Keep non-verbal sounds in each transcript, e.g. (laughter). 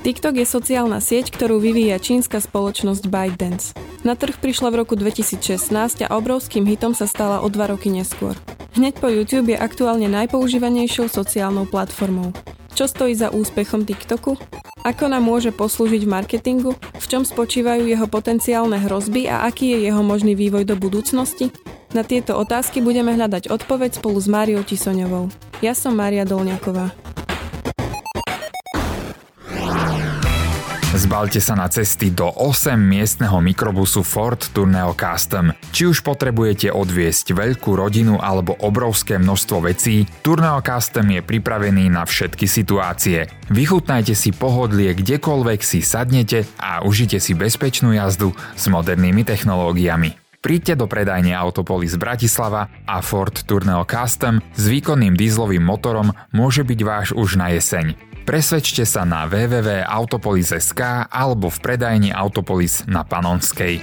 TikTok je sociálna sieť, ktorú vyvíja čínska spoločnosť ByteDance. Na trh prišla v roku 2016 a obrovským hitom sa stala o dva roky neskôr. Hneď po YouTube je aktuálne najpoužívanejšou sociálnou platformou. Čo stojí za úspechom TikToku? Ako nám môže poslúžiť v marketingu? V čom spočívajú jeho potenciálne hrozby a aký je jeho možný vývoj do budúcnosti? Na tieto otázky budeme hľadať odpoveď spolu s Máriou Tisoňovou. Ja som Mária Dolňaková. Zbalte sa na cesty do 8 miestneho mikrobusu Ford Tourneo Custom. Či už potrebujete odviesť veľkú rodinu alebo obrovské množstvo vecí, Tourneo Custom je pripravený na všetky situácie. Vychutnajte si pohodlie kdekoľvek si sadnete a užite si bezpečnú jazdu s modernými technológiami. Príďte do predajne Autopolis Bratislava a Ford Tourneo Custom s výkonným dízlovým motorom môže byť váš už na jeseň. Presvedčte sa na www.autopolis.sk alebo v predajni Autopolis na Panonskej.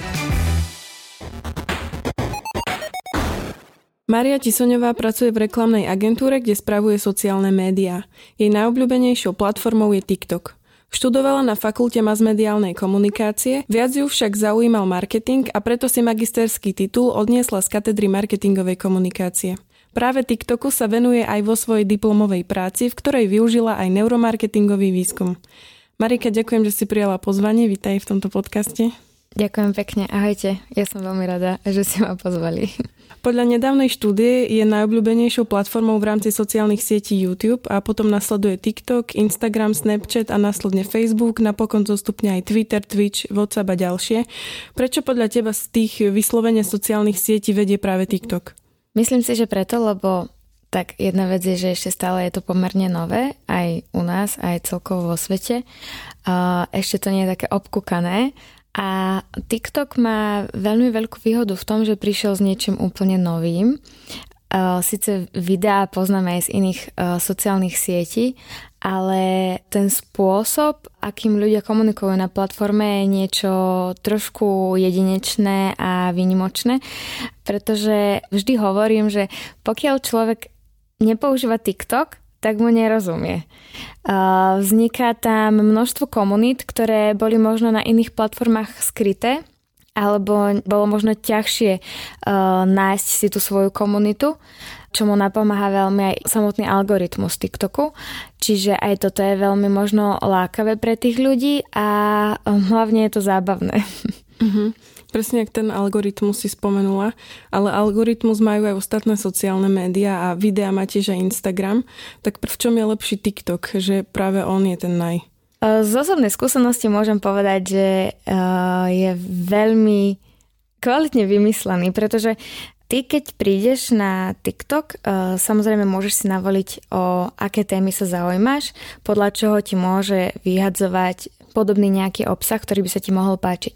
Maria Tisoňová pracuje v reklamnej agentúre, kde spravuje sociálne médiá. Jej najobľúbenejšou platformou je TikTok. Študovala na fakulte masmediálnej komunikácie, viac ju však zaujímal marketing a preto si magisterský titul odniesla z katedry marketingovej komunikácie. Práve TikToku sa venuje aj vo svojej diplomovej práci, v ktorej využila aj neuromarketingový výskum. Marika, ďakujem, že si prijala pozvanie. Vítaj v tomto podcaste. Ďakujem pekne, ahojte. Ja som veľmi rada, že si ma pozvali. Podľa nedávnej štúdie je najobľúbenejšou platformou v rámci sociálnych sietí YouTube a potom nasleduje TikTok, Instagram, Snapchat a následne Facebook, napokon zostupne aj Twitter, Twitch, WhatsApp a ďalšie. Prečo podľa teba z tých vyslovene sociálnych sietí vedie práve TikTok? Myslím si, že preto, lebo tak jedna vec je, že ešte stále je to pomerne nové, aj u nás, aj celkovo vo svete. Ešte to nie je také obkúkané. A TikTok má veľmi veľkú výhodu v tom, že prišiel s niečím úplne novým. Sice videá poznáme aj z iných sociálnych sietí, ale ten spôsob, akým ľudia komunikujú na platforme je niečo trošku jedinečné a výnimočné, pretože vždy hovorím, že pokiaľ človek nepoužíva TikTok, tak mu nerozumie. Vzniká tam množstvo komunít, ktoré boli možno na iných platformách skryté, alebo bolo možno ťažšie nájsť si tú svoju komunitu čo mu napomáha veľmi aj samotný algoritmus TikToku. Čiže aj toto je veľmi možno lákavé pre tých ľudí a um, hlavne je to zábavné. Uh-huh. (laughs) Presne ak ten algoritmus si spomenula, ale algoritmus majú aj ostatné sociálne médiá a videa má tiež aj Instagram, tak v čom je lepší TikTok, že práve on je ten naj? Z osobnej skúsenosti môžem povedať, že je veľmi kvalitne vymyslený, pretože Ty, keď prídeš na TikTok, uh, samozrejme môžeš si navoliť, o aké témy sa zaujímaš, podľa čoho ti môže vyhadzovať podobný nejaký obsah, ktorý by sa ti mohol páčiť.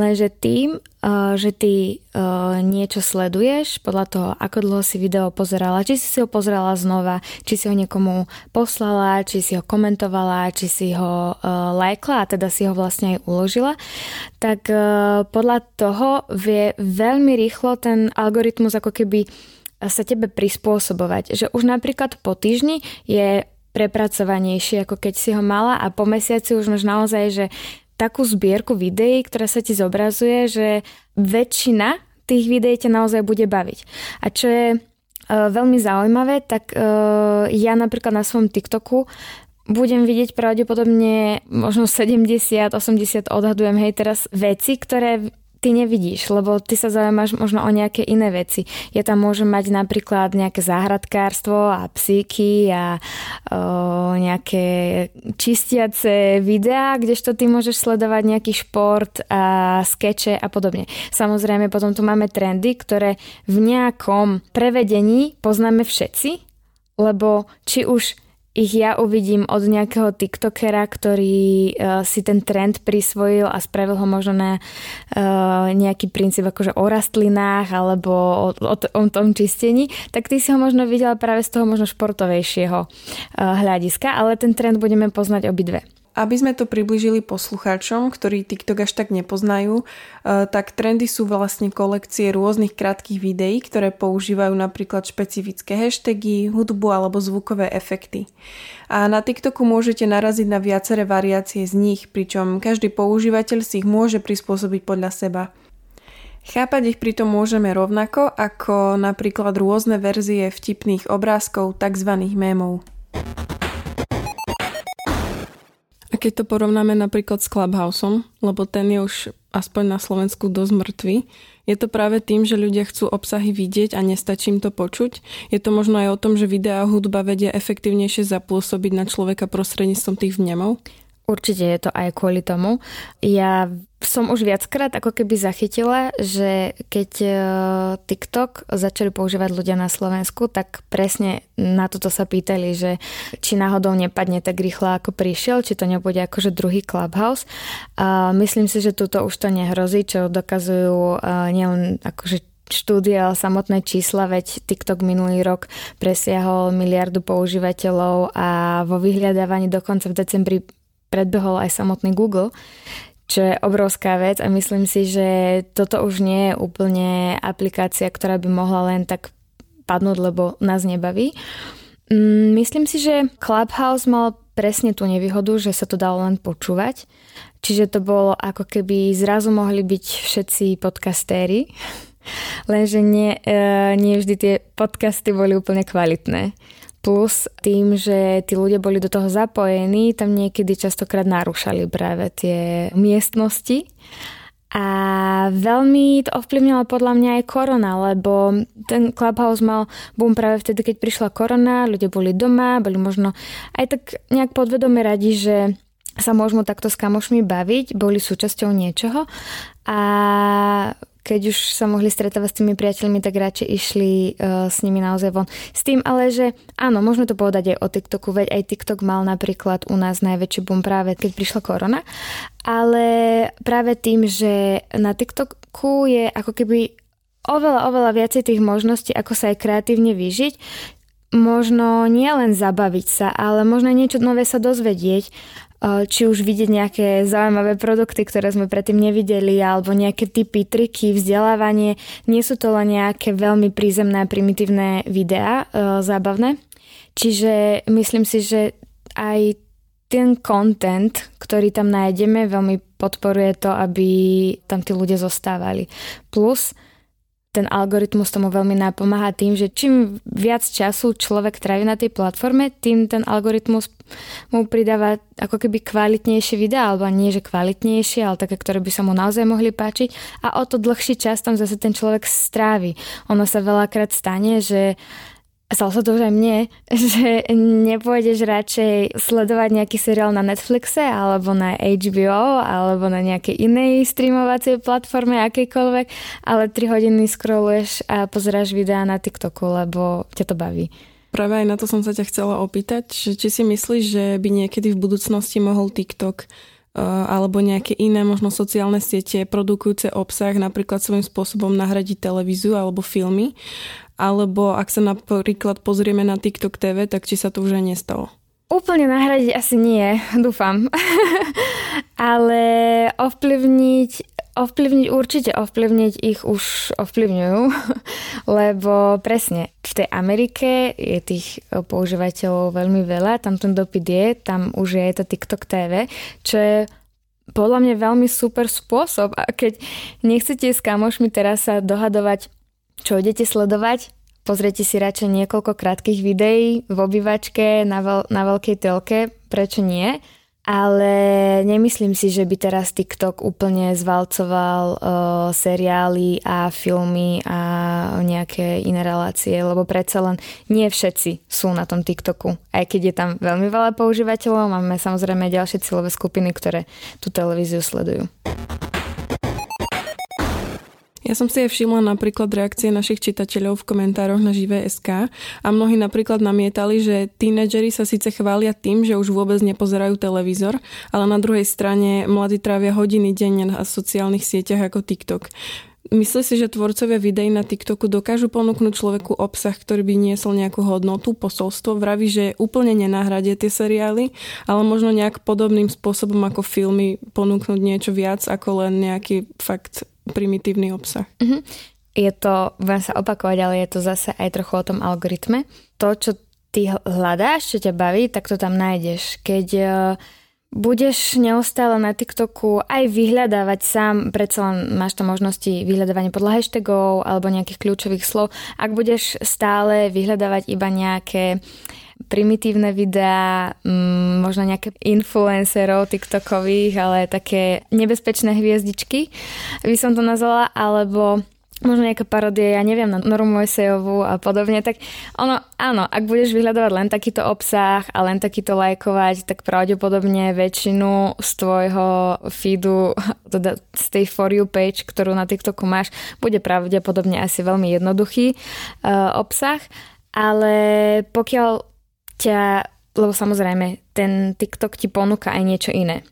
Lenže tým, eh, že ty eh, niečo sleduješ podľa toho, ako dlho si video pozerala, či si ho pozerala znova, či si ho niekomu poslala, či si ho komentovala, či si ho eh, lajkla a teda si ho vlastne aj uložila, tak podľa toho vie veľmi rýchlo ten algoritmus ako keby sa tebe prispôsobovať. Že už napríklad po týždni je prepracovanejší, ako keď si ho mala a po mesiaci už máš naozaj, že takú zbierku videí, ktorá sa ti zobrazuje, že väčšina tých videí ťa naozaj bude baviť. A čo je uh, veľmi zaujímavé, tak uh, ja napríklad na svojom TikToku budem vidieť pravdepodobne možno 70, 80 odhadujem, hej, teraz veci, ktoré ty nevidíš, lebo ty sa zaujímaš možno o nejaké iné veci. Ja tam môžem mať napríklad nejaké záhradkárstvo a psíky a o, nejaké čistiace videá, kdežto ty môžeš sledovať nejaký šport a skeče a podobne. Samozrejme potom tu máme trendy, ktoré v nejakom prevedení poznáme všetci, lebo či už ich ja uvidím od nejakého TikTokera, ktorý uh, si ten trend prisvojil a spravil ho možno na uh, nejaký princíp akože o rastlinách alebo o, o, o tom čistení, tak ty si ho možno videla práve z toho možno športovejšieho uh, hľadiska, ale ten trend budeme poznať obidve. Aby sme to približili poslucháčom, ktorí TikTok až tak nepoznajú, e, tak trendy sú vlastne kolekcie rôznych krátkých videí, ktoré používajú napríklad špecifické hashtagy, hudbu alebo zvukové efekty. A na TikToku môžete naraziť na viaceré variácie z nich, pričom každý používateľ si ich môže prispôsobiť podľa seba. Chápať ich pritom môžeme rovnako ako napríklad rôzne verzie vtipných obrázkov, tzv. mémov. Keď to porovnáme napríklad s Clubhouseom, lebo ten je už aspoň na Slovensku dosť mŕtvy, je to práve tým, že ľudia chcú obsahy vidieť a nestačí im to počuť. Je to možno aj o tom, že videá a hudba vedia efektívnejšie zapôsobiť na človeka prostredníctvom tých vnemov? Určite je to aj kvôli tomu. Ja som už viackrát ako keby zachytila, že keď e, TikTok začali používať ľudia na Slovensku, tak presne na toto sa pýtali, že či náhodou nepadne tak rýchlo ako prišiel, či to nebude akože druhý Clubhouse. A myslím si, že tuto už to nehrozí, čo dokazujú e, nielen akože štúdie, ale samotné čísla, veď TikTok minulý rok presiahol miliardu používateľov a vo vyhľadávaní dokonca v decembri predbehol aj samotný Google, čo je obrovská vec a myslím si, že toto už nie je úplne aplikácia, ktorá by mohla len tak padnúť, lebo nás nebaví. Mm, myslím si, že Clubhouse mal presne tú nevýhodu, že sa to dalo len počúvať. Čiže to bolo ako keby zrazu mohli byť všetci podcastéri, (laughs) lenže nie, e, nie vždy tie podcasty boli úplne kvalitné. Plus tým, že tí ľudia boli do toho zapojení, tam niekedy častokrát narúšali práve tie miestnosti. A veľmi to ovplyvnilo podľa mňa aj korona, lebo ten Clubhouse mal boom práve vtedy, keď prišla korona, ľudia boli doma, boli možno aj tak nejak podvedome radi, že sa môžeme takto s kamošmi baviť, boli súčasťou niečoho a keď už sa mohli stretávať s tými priateľmi, tak radšej išli uh, s nimi naozaj von. S tým ale, že áno, môžeme to povedať aj o TikToku, veď aj TikTok mal napríklad u nás najväčší boom práve keď prišla korona, ale práve tým, že na TikToku je ako keby oveľa, oveľa viacej tých možností, ako sa aj kreatívne vyžiť, možno nielen zabaviť sa, ale možno niečo nové sa dozvedieť či už vidieť nejaké zaujímavé produkty, ktoré sme predtým nevideli, alebo nejaké typy, triky, vzdelávanie. Nie sú to len nejaké veľmi prízemné primitívne videá, zábavné. Čiže myslím si, že aj ten content, ktorý tam nájdeme, veľmi podporuje to, aby tam tí ľudia zostávali. Plus ten algoritmus tomu veľmi napomáha tým, že čím viac času človek trávi na tej platforme, tým ten algoritmus mu pridáva ako keby kvalitnejšie videá, alebo nie, že kvalitnejšie, ale také, ktoré by sa mu naozaj mohli páčiť a o to dlhší čas tam zase ten človek strávi. Ono sa veľakrát stane, že Stalo sa to už aj mne, (laughs) že nepôjdeš radšej sledovať nejaký seriál na Netflixe alebo na HBO alebo na nejakej inej streamovacej platforme akejkoľvek, ale 3 hodiny scrolluješ a pozeráš videá na TikToku, lebo ťa to baví. Práve aj na to som sa ťa chcela opýtať, či si myslíš, že by niekedy v budúcnosti mohol TikTok eh, alebo nejaké iné možno sociálne siete produkujúce obsah napríklad svojím spôsobom nahradiť televíziu alebo filmy alebo ak sa napríklad pozrieme na TikTok TV, tak či sa to už aj nestalo? Úplne nahradiť asi nie, (laughs) dúfam. (laughs) Ale ovplyvniť, ovplyvniť určite ovplyvniť ich už ovplyvňujú, (laughs) lebo presne v tej Amerike je tých používateľov veľmi veľa, tam ten dopyt je, tam už je to TikTok TV, čo je podľa mňa veľmi super spôsob. A keď nechcete s kamošmi teraz sa dohadovať, čo idete sledovať? Pozrite si radšej niekoľko krátkých videí v obývačke na, veľ- na veľkej telke, prečo nie? Ale nemyslím si, že by teraz TikTok úplne zvalcoval uh, seriály a filmy a nejaké iné relácie, lebo predsa len nie všetci sú na tom TikToku. Aj keď je tam veľmi veľa používateľov, máme samozrejme ďalšie cieľové skupiny, ktoré tú televíziu sledujú. Ja som si aj všimla napríklad reakcie našich čitateľov v komentároch na Živé.sk a mnohí napríklad namietali, že tínedžeri sa síce chvália tým, že už vôbec nepozerajú televízor, ale na druhej strane mladí trávia hodiny denne na sociálnych sieťach ako TikTok. Myslí si, že tvorcovia videí na TikToku dokážu ponúknuť človeku obsah, ktorý by niesol nejakú hodnotu, posolstvo? Vraví, že úplne nenahradia tie seriály, ale možno nejak podobným spôsobom ako filmy ponúknuť niečo viac ako len nejaký fakt primitívny obsah. Mm-hmm. Je to, budem sa opakovať, ale je to zase aj trochu o tom algoritme. To, čo ty hľadáš, čo ťa baví, tak to tam nájdeš. Keď uh, budeš neustále na TikToku aj vyhľadávať sám, predsa len máš to možnosti vyhľadávania podľa hashtagov alebo nejakých kľúčových slov. Ak budeš stále vyhľadávať iba nejaké primitívne videá, mm, možno nejaké influencerov TikTokových, ale také nebezpečné hviezdičky, by som to nazvala, alebo možno nejaká parodie, ja neviem, na Normu Mojsejovú a podobne, tak ono, áno, ak budeš vyhľadávať len takýto obsah a len takýto lajkovať, tak pravdepodobne väčšinu z tvojho feedu, (laughs) teda z tej For You page, ktorú na TikToku máš, bude pravdepodobne asi veľmi jednoduchý uh, obsah, ale pokiaľ ťa, lebo samozrejme, ten TikTok ti ponúka aj niečo iné.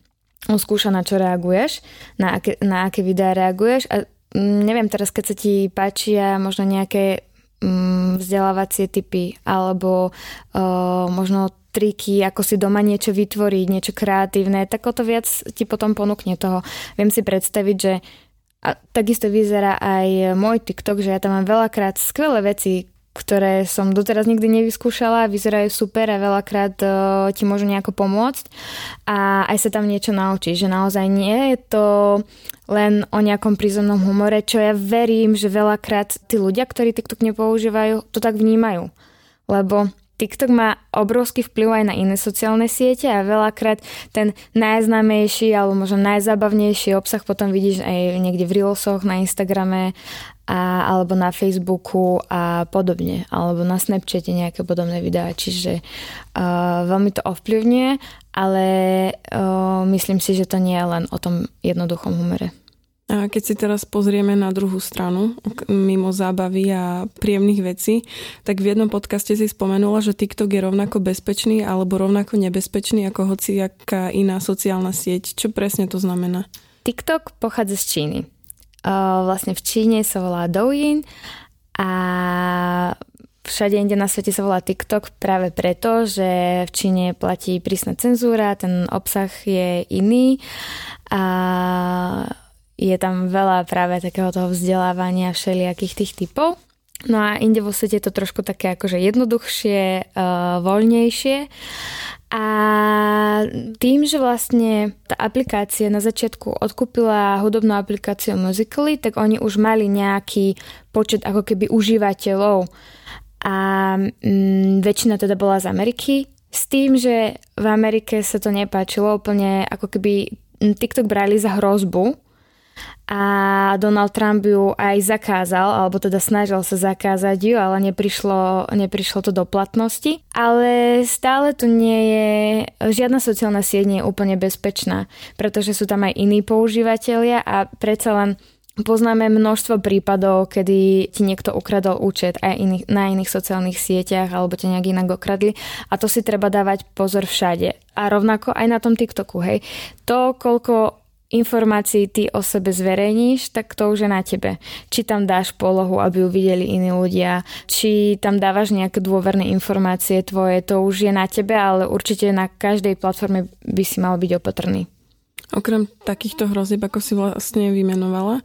On skúša, na čo reaguješ, na aké, na aké videá reaguješ a Mm, neviem teraz, keď sa ti páčia možno nejaké mm, vzdelávacie typy alebo uh, možno triky, ako si doma niečo vytvoriť, niečo kreatívne, tak o to viac ti potom ponúkne toho. Viem si predstaviť, že a takisto vyzerá aj môj TikTok, že ja tam mám veľakrát skvelé veci, ktoré som doteraz nikdy nevyskúšala, vyzerajú super a veľakrát uh, ti môžu nejako pomôcť a aj sa tam niečo naučí, že naozaj nie je to len o nejakom prízemnom humore, čo ja verím, že veľakrát tí ľudia, ktorí TikTok nepoužívajú, to tak vnímajú. Lebo TikTok má obrovský vplyv aj na iné sociálne siete a veľakrát ten najznámejší alebo možno najzábavnejší obsah potom vidíš aj niekde v Reelsoch, na Instagrame a, alebo na Facebooku a podobne, alebo na Snapchate nejaké podobné videá, čiže uh, veľmi to ovplyvňuje, ale uh, myslím si, že to nie je len o tom jednoduchom humore. A keď si teraz pozrieme na druhú stranu, mimo zábavy a príjemných vecí, tak v jednom podcaste si spomenula, že TikTok je rovnako bezpečný alebo rovnako nebezpečný ako hociaká iná sociálna sieť. Čo presne to znamená? TikTok pochádza z Číny. Vlastne v Číne sa volá Douyin a všade inde na svete sa volá TikTok práve preto, že v Číne platí prísna cenzúra, ten obsah je iný a je tam veľa práve takého toho vzdelávania všelijakých tých typov. No a inde vo svete je to trošku také akože jednoduchšie, uh, voľnejšie. A tým, že vlastne tá aplikácia na začiatku odkúpila hudobnú aplikáciu Musically, tak oni už mali nejaký počet ako keby užívateľov. A mm, väčšina teda bola z Ameriky. S tým, že v Amerike sa to nepáčilo úplne ako keby TikTok brali za hrozbu, a Donald Trump ju aj zakázal, alebo teda snažil sa zakázať ju, ale neprišlo, neprišlo to do platnosti. Ale stále tu nie je, žiadna sociálna sieť nie je úplne bezpečná, pretože sú tam aj iní používateľia a predsa len Poznáme množstvo prípadov, kedy ti niekto ukradol účet aj iných, na iných sociálnych sieťach alebo ťa nejak inak okradli a to si treba dávať pozor všade. A rovnako aj na tom TikToku, hej. To, koľko informácií ty o sebe zverejníš, tak to už je na tebe. Či tam dáš polohu, aby ju videli iní ľudia, či tam dávaš nejaké dôverné informácie tvoje, to už je na tebe, ale určite na každej platforme by si mal byť opatrný. Okrem takýchto hrozieb, ako si vlastne vymenovala,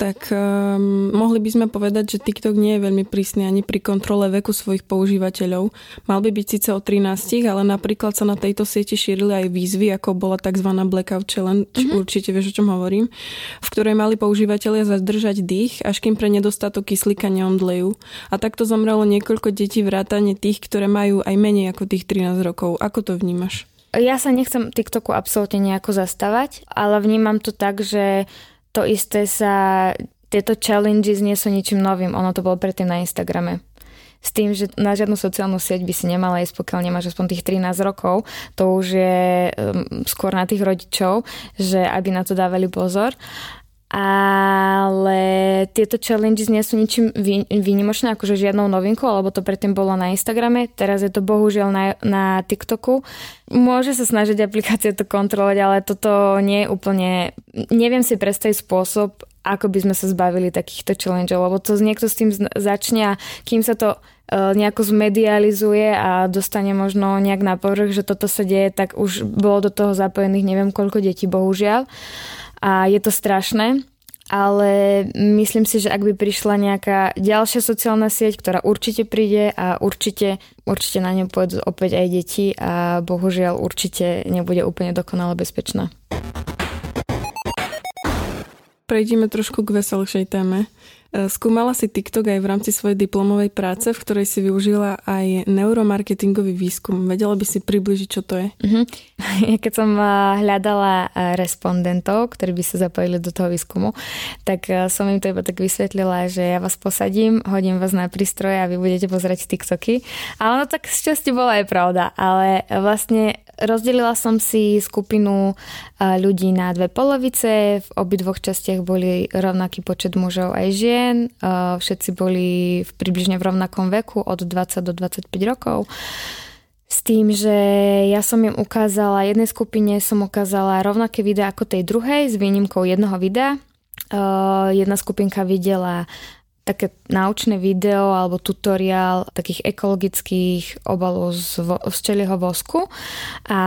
tak um, mohli by sme povedať, že TikTok nie je veľmi prísny ani pri kontrole veku svojich používateľov. Mal by byť síce o 13, ale napríklad sa na tejto sieti šírili aj výzvy, ako bola tzv. Blackout Challenge, mm-hmm. určite vieš, o čom hovorím, v ktorej mali používateľia zadržať dých, až kým pre nedostatok kyslíka neomdlejú. A takto zomrelo niekoľko detí vrátane tých, ktoré majú aj menej ako tých 13 rokov. Ako to vnímaš? Ja sa nechcem TikToku absolútne nejako zastávať, ale vnímam to tak, že to isté sa, tieto challenges nie sú ničím novým, ono to bolo predtým na Instagrame. S tým, že na žiadnu sociálnu sieť by si nemala ísť, pokiaľ nemáš aspoň tých 13 rokov, to už je um, skôr na tých rodičov, že aby na to dávali pozor ale tieto challenges nie sú ničím výnimočné, akože žiadnou novinkou, alebo to predtým bolo na Instagrame, teraz je to bohužiaľ na, na TikToku. Môže sa snažiť aplikácia to kontrolovať, ale toto nie je úplne... Neviem si predstaviť spôsob, ako by sme sa zbavili takýchto challengeov, lebo to niekto s tým začne a kým sa to uh, nejako zmedializuje a dostane možno nejak na povrch, že toto sa deje, tak už bolo do toho zapojených neviem koľko detí, bohužiaľ. A je to strašné ale myslím si, že ak by prišla nejaká ďalšia sociálna sieť, ktorá určite príde a určite, určite na ňu pôjdu opäť aj deti a bohužiaľ určite nebude úplne dokonale bezpečná. Prejdime trošku k veselšej téme. E, skúmala si TikTok aj v rámci svojej diplomovej práce, v ktorej si využila aj neuromarketingový výskum. Vedela by si približiť, čo to je? (laughs) Uh-huh. Keď som e, hľadala e, respondentov, ktorí by sa zapojili do toho výskumu, tak som im to iba tak vysvetlila, že ja vás posadím, hodím vás na prístroje a vy budete pozerať TikToky. A ono tak z časti bola aj pravda, ale vlastne rozdelila som si skupinu ľudí na dve polovice. V obidvoch častiach boli rovnaký počet mužov aj žien. Všetci boli v približne v rovnakom veku od 20 do 25 rokov. S tým, že ja som im ukázala, jednej skupine som ukázala rovnaké videá ako tej druhej s výnimkou jedného videa. Jedna skupinka videla také naučné video alebo tutoriál takých ekologických obalov z, vo, z čelieho vosku. A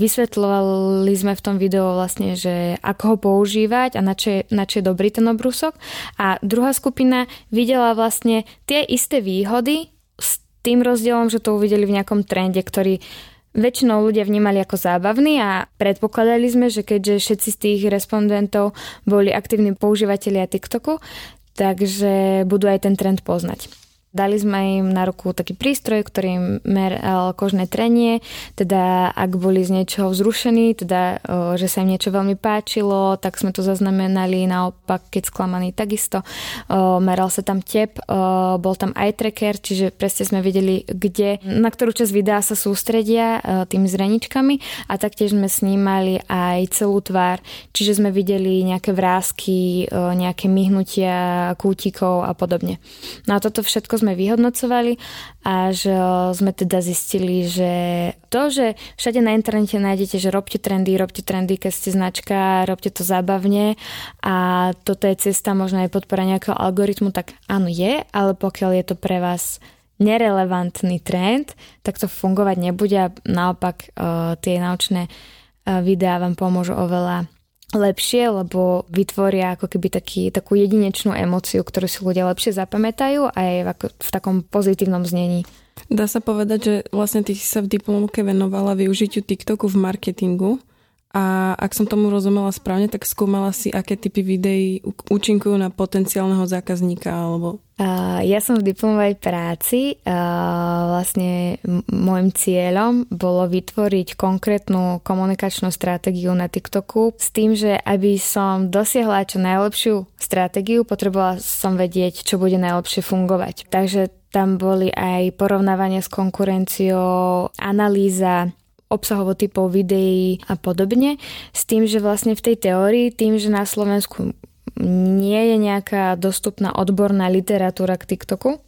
vysvetľovali sme v tom videu vlastne, že ako ho používať a na čo, na čo je dobrý ten obrúsok a druhá skupina videla vlastne tie isté výhody s tým rozdielom, že to uvideli v nejakom trende, ktorý väčšinou ľudia vnímali ako zábavný a predpokladali sme, že keďže všetci z tých respondentov boli aktívni používateľia TikToku, takže budú aj ten trend poznať. Dali sme im na ruku taký prístroj, ktorý meral kožné trenie, teda ak boli z niečoho vzrušení, teda že sa im niečo veľmi páčilo, tak sme to zaznamenali, naopak keď sklamaný takisto. Meral sa tam tep, bol tam eye tracker, čiže presne sme videli, kde, na ktorú časť videa sa sústredia tými zreničkami a taktiež sme snímali aj celú tvár, čiže sme videli nejaké vrázky, nejaké myhnutia kútikov a podobne. No a toto všetko sme vyhodnocovali a že sme teda zistili, že to, že všade na internete nájdete, že robte trendy, robte trendy, keď ste značka, robte to zábavne a toto je cesta možno aj podpora nejakého algoritmu, tak áno je, ale pokiaľ je to pre vás nerelevantný trend, tak to fungovať nebude a naopak tie naučné videá vám pomôžu oveľa lepšie, lebo vytvoria ako keby taký, takú jedinečnú emóciu, ktorú si ľudia lepšie zapamätajú a je v, v takom pozitívnom znení. Dá sa povedať, že vlastne ty si sa v diplomke venovala využitiu TikToku v marketingu a ak som tomu rozumela správne, tak skúmala si, aké typy videí účinkujú na potenciálneho zákazníka alebo... Ja som v diplomovej práci. Uh, vlastne môjim cieľom bolo vytvoriť konkrétnu komunikačnú stratégiu na TikToku s tým, že aby som dosiahla čo najlepšiu stratégiu, potrebovala som vedieť, čo bude najlepšie fungovať. Takže tam boli aj porovnávanie s konkurenciou, analýza obsahovo typov videí a podobne. S tým, že vlastne v tej teórii, tým, že na Slovensku nie je nejaká dostupná odborná literatúra k TikToku,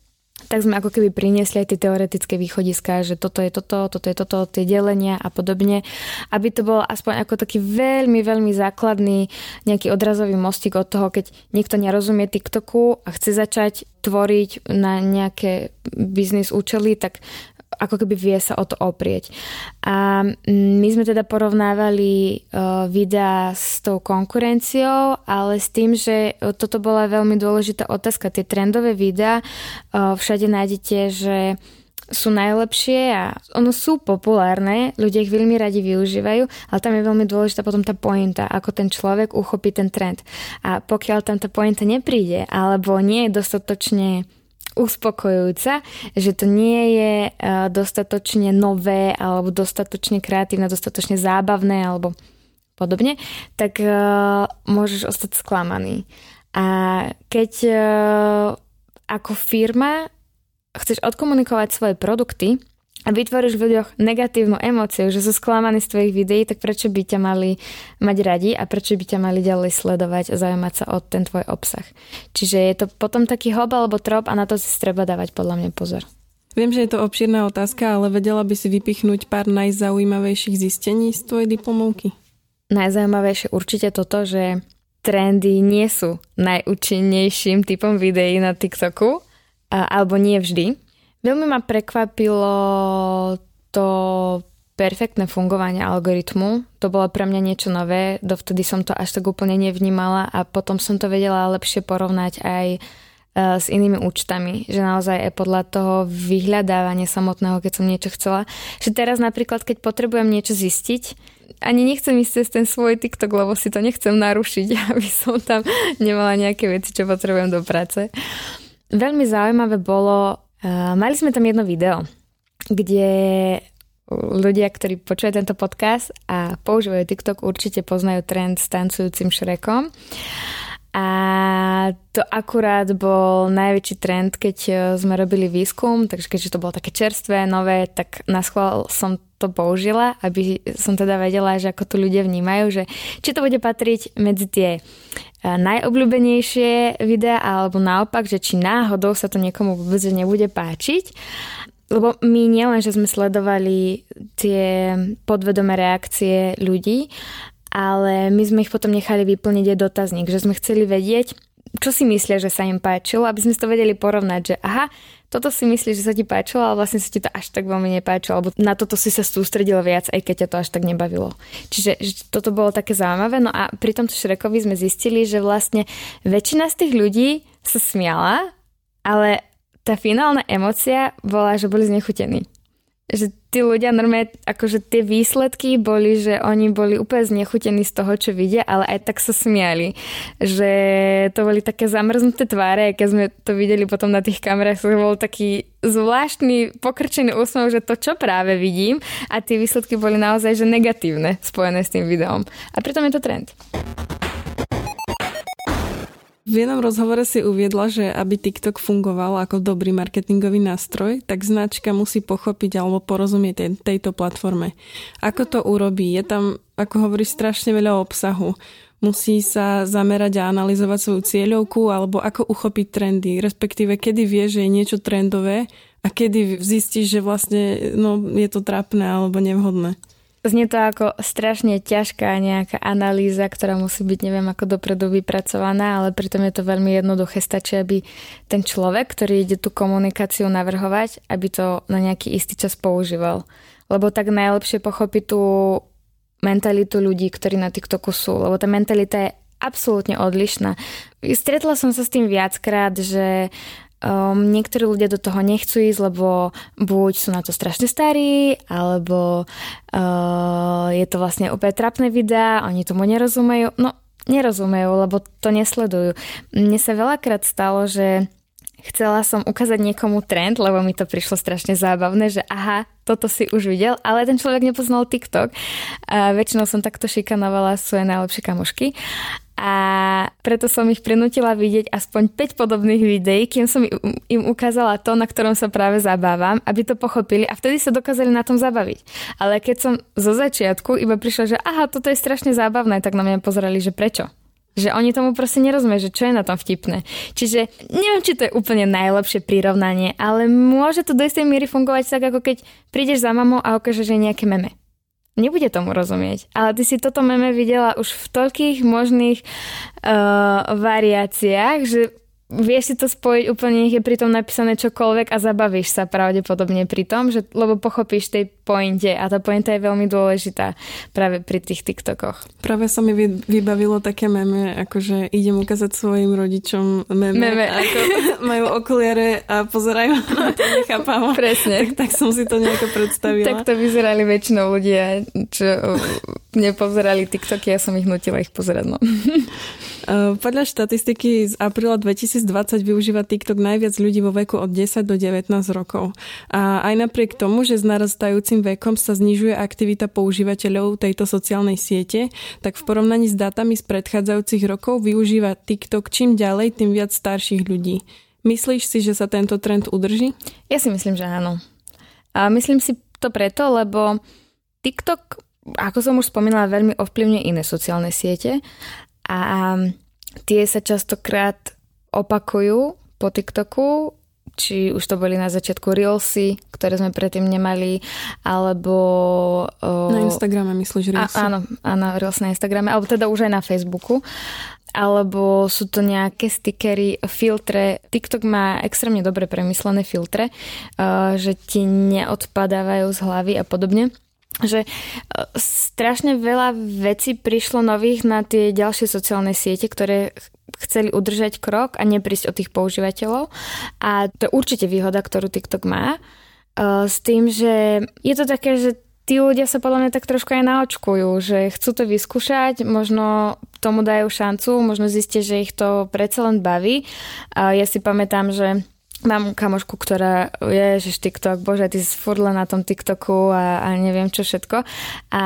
tak sme ako keby priniesli aj tie teoretické východiska, že toto je toto, toto je toto, tie delenia a podobne, aby to bolo aspoň ako taký veľmi, veľmi základný nejaký odrazový mostík od toho, keď niekto nerozumie TikToku a chce začať tvoriť na nejaké biznis účely, tak ako keby vie sa o to oprieť. A my sme teda porovnávali uh, videá s tou konkurenciou, ale s tým, že toto bola veľmi dôležitá otázka. Tie trendové videá uh, všade nájdete, že sú najlepšie a ono sú populárne, ľudia ich veľmi radi využívajú, ale tam je veľmi dôležitá potom tá pointa, ako ten človek uchopí ten trend. A pokiaľ tam tá pointa nepríde, alebo nie je dostatočne uspokojujúca, že to nie je e, dostatočne nové alebo dostatočne kreatívne, dostatočne zábavné alebo podobne, tak uh, môžeš ostať sklamaný. A keď uh, ako firma chceš odkomunikovať svoje produkty, a vytvoríš v ľuďoch negatívnu emóciu, že sú sklamaní z tvojich videí, tak prečo by ťa mali mať radi a prečo by ťa mali ďalej sledovať a zaujímať sa o ten tvoj obsah. Čiže je to potom taký hob alebo trop a na to si treba dávať podľa mňa pozor. Viem, že je to obšírna otázka, ale vedela by si vypichnúť pár najzaujímavejších zistení z tvojej diplomovky? Najzaujímavejšie určite toto, že trendy nie sú najúčinnejším typom videí na TikToku, alebo nie vždy. Veľmi ma prekvapilo to perfektné fungovanie algoritmu. To bolo pre mňa niečo nové, dovtedy som to až tak úplne nevnímala a potom som to vedela lepšie porovnať aj e, s inými účtami, že naozaj je podľa toho vyhľadávania samotného, keď som niečo chcela. Že teraz napríklad, keď potrebujem niečo zistiť, ani nechcem ísť cez ten svoj TikTok, lebo si to nechcem narušiť, (laughs) aby som tam nemala nejaké veci, čo potrebujem do práce. Veľmi zaujímavé bolo, mali sme tam jedno video, kde ľudia, ktorí počujú tento podcast a používajú TikTok, určite poznajú trend s tancujúcim šrekom. A to akurát bol najväčší trend, keď e, sme robili výskum, takže keďže to bolo také čerstvé, nové, tak na schvál som to použila, aby som teda vedela, že ako to ľudia vnímajú, že či to bude patriť medzi tie e, najobľúbenejšie videá, alebo naopak, že či náhodou sa to niekomu vôbec nebude páčiť. Lebo my nielen, že sme sledovali tie podvedomé reakcie ľudí, ale my sme ich potom nechali vyplniť aj dotazník, že sme chceli vedieť, čo si myslia, že sa im páčilo, aby sme to vedeli porovnať, že aha, toto si myslíš, že sa ti páčilo, ale vlastne sa ti to až tak veľmi nepáčilo, alebo na toto si sa sústredil viac, aj keď ťa to až tak nebavilo. Čiže že toto bolo také zaujímavé. No a pri tomto Šrekovi sme zistili, že vlastne väčšina z tých ľudí sa smiala, ale tá finálna emocia bola, že boli znechutení. Že tí ľudia normálne, akože tie výsledky boli, že oni boli úplne znechutení z toho, čo vidia, ale aj tak sa smiali. Že to boli také zamrznuté tváre, keď sme to videli potom na tých kamerách, to bol taký zvláštny pokrčený úsmev, že to, čo práve vidím a tie výsledky boli naozaj že negatívne spojené s tým videom. A pritom je to trend. V jednom rozhovore si uviedla, že aby TikTok fungoval ako dobrý marketingový nástroj, tak značka musí pochopiť alebo porozumieť tejto platforme. Ako to urobí? Je tam, ako hovoríš, strašne veľa obsahu. Musí sa zamerať a analyzovať svoju cieľovku alebo ako uchopiť trendy, respektíve kedy vie, že je niečo trendové a kedy zistíš, že vlastne no, je to trápne alebo nevhodné. Znie to ako strašne ťažká nejaká analýza, ktorá musí byť neviem ako dopredu vypracovaná, ale pritom je to veľmi jednoduché. Stačí, aby ten človek, ktorý ide tú komunikáciu navrhovať, aby to na nejaký istý čas používal. Lebo tak najlepšie pochopí tú mentalitu ľudí, ktorí na TikToku sú. Lebo tá mentalita je absolútne odlišná. Stretla som sa s tým viackrát, že Um, niektorí ľudia do toho nechcú ísť, lebo buď sú na to strašne starí, alebo uh, je to vlastne úplne trapné videá, oni tomu nerozumejú. No, nerozumejú, lebo to nesledujú. Mne sa veľakrát stalo, že chcela som ukázať niekomu trend, lebo mi to prišlo strašne zábavné, že aha, toto si už videl, ale ten človek nepoznal TikTok. A väčšinou som takto šikanovala svoje najlepšie kamošky a preto som ich prinútila vidieť aspoň 5 podobných videí, kým som im ukázala to, na ktorom sa práve zabávam, aby to pochopili a vtedy sa dokázali na tom zabaviť. Ale keď som zo začiatku iba prišla, že aha, toto je strašne zábavné, tak na mňa pozerali, že prečo? Že oni tomu proste nerozumejú, že čo je na tom vtipné. Čiže neviem, či to je úplne najlepšie prirovnanie, ale môže to do istej miery fungovať tak, ako keď prídeš za mamou a ukážeš, že je nejaké meme nebude tomu rozumieť. Ale ty si toto meme videla už v toľkých možných uh, variáciách, že vieš si to spojiť úplne, nech je pri tom napísané čokoľvek a zabavíš sa pravdepodobne pri tom, že, lebo pochopíš tej pointe a tá pointa je veľmi dôležitá práve pri tých TikTokoch. Práve sa mi vybavilo také meme, akože idem ukázať svojim rodičom meme, meme. ako (laughs) majú okuliare a pozerajú na to nechápavo. Presne. Tak, tak som si to nejako predstavila. Tak to vyzerali väčšinou ľudia, čo nepozerali TikToky, ja som ich nutila ich pozerať. No. (laughs) Podľa štatistiky z apríla 2020 využíva TikTok najviac ľudí vo veku od 10 do 19 rokov. A aj napriek tomu, že s narastajúcim vekom sa znižuje aktivita používateľov tejto sociálnej siete, tak v porovnaní s datami z predchádzajúcich rokov využíva TikTok čím ďalej, tým viac starších ľudí. Myslíš si, že sa tento trend udrží? Ja si myslím, že áno. A myslím si to preto, lebo TikTok, ako som už spomínala, veľmi ovplyvňuje iné sociálne siete a tie sa častokrát opakujú po TikToku, či už to boli na začiatku Reelsy, ktoré sme predtým nemali, alebo... Na Instagrame myslíš Reelsy? A, áno, áno, Reels na Instagrame, alebo teda už aj na Facebooku. alebo sú to nejaké stickery, filtre. TikTok má extrémne dobre premyslené filtre, že ti neodpadávajú z hlavy a podobne že strašne veľa vecí prišlo nových na tie ďalšie sociálne siete, ktoré chceli udržať krok a neprísť od tých používateľov. A to je určite výhoda, ktorú TikTok má. S tým, že je to také, že tí ľudia sa podľa mňa tak trošku aj naočkujú, že chcú to vyskúšať, možno tomu dajú šancu, možno zistia, že ich to predsa len baví. Ja si pamätám, že mám kamošku, ktorá je, že TikTok, bože, ty si furt na tom TikToku a, a neviem čo všetko. A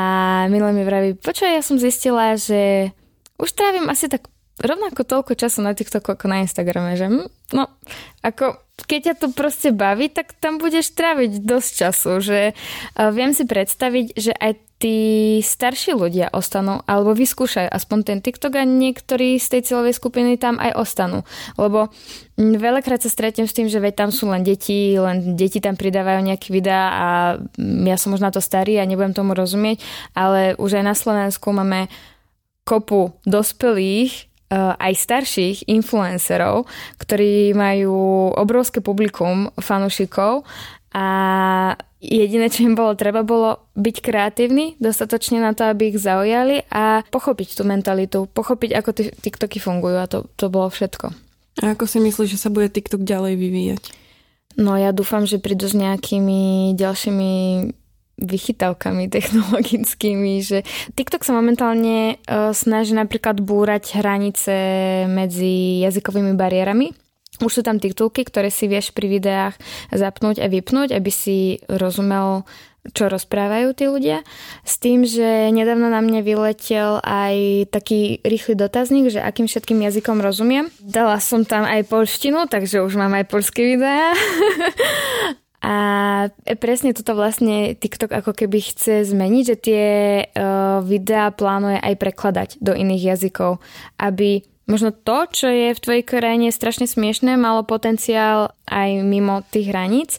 milé mi vraví, počuj, ja som zistila, že už trávim asi tak rovnako toľko času na TikToku ako na Instagrame, že hm, no, ako keď ťa to proste baví, tak tam budeš tráviť dosť času, že uh, viem si predstaviť, že aj tí starší ľudia ostanú, alebo vyskúšajú aspoň ten TikTok a niektorí z tej cieľovej skupiny tam aj ostanú. Lebo hm, veľakrát sa stretnem s tým, že veď tam sú len deti, len deti tam pridávajú nejaké videá a hm, ja som možno to starý a nebudem tomu rozumieť, ale už aj na Slovensku máme kopu dospelých Eh, aj starších influencerov, ktorí majú obrovské publikum fanúšikov a jediné, čo im bolo treba, bolo byť kreatívny dostatočne na to, aby ich zaujali a pochopiť tú mentalitu, pochopiť, ako tie TikToky fungujú a to, to bolo všetko. A ako si myslíš, že sa bude TikTok ďalej vyvíjať? No ja dúfam, že prídu s nejakými ďalšími vychytávkami technologickými, že TikTok sa momentálne uh, snaží napríklad búrať hranice medzi jazykovými bariérami. Už sú tam titulky, ktoré si vieš pri videách zapnúť a vypnúť, aby si rozumel čo rozprávajú tí ľudia. S tým, že nedávno na mne vyletel aj taký rýchly dotazník, že akým všetkým jazykom rozumiem. Dala som tam aj polštinu, takže už mám aj polské videá. (laughs) A presne toto vlastne TikTok ako keby chce zmeniť, že tie uh, videá plánuje aj prekladať do iných jazykov, aby možno to, čo je v tvojej krajine strašne smiešné, malo potenciál aj mimo tých hraníc,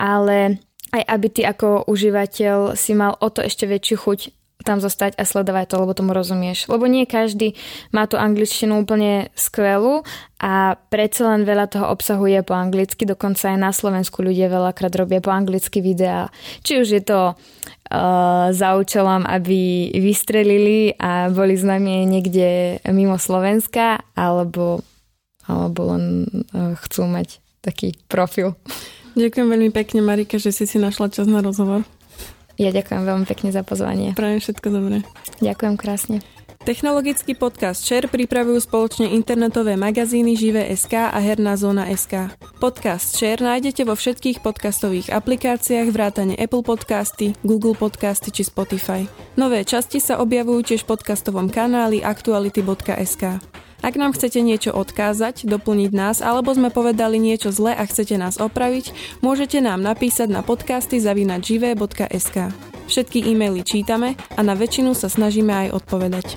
ale aj aby ty ako užívateľ si mal o to ešte väčšiu chuť tam zostať a sledovať to, lebo tomu rozumieš. Lebo nie každý má tú angličtinu úplne skvelú a predsa len veľa toho obsahu je po anglicky, dokonca aj na Slovensku ľudia veľakrát robia po anglicky videá. Či už je to uh, za účelom, aby vystrelili a boli známi niekde mimo Slovenska, alebo, alebo len uh, chcú mať taký profil. Ďakujem veľmi pekne, Marika, že si si našla čas na rozhovor. Ja ďakujem veľmi pekne za pozvanie. Prajem všetko dobré. Ďakujem krásne. Technologický podcast Share pripravujú spoločne internetové magazíny Živé.sk a Herná zóna SK. Podcast Share nájdete vo všetkých podcastových aplikáciách vrátane Apple Podcasty, Google Podcasty či Spotify. Nové časti sa objavujú tiež v podcastovom kanáli aktuality.sk. Ak nám chcete niečo odkázať, doplniť nás alebo sme povedali niečo zle a chcete nás opraviť, môžete nám napísať na podcasty zavinačivé.sk. Všetky e-maily čítame a na väčšinu sa snažíme aj odpovedať.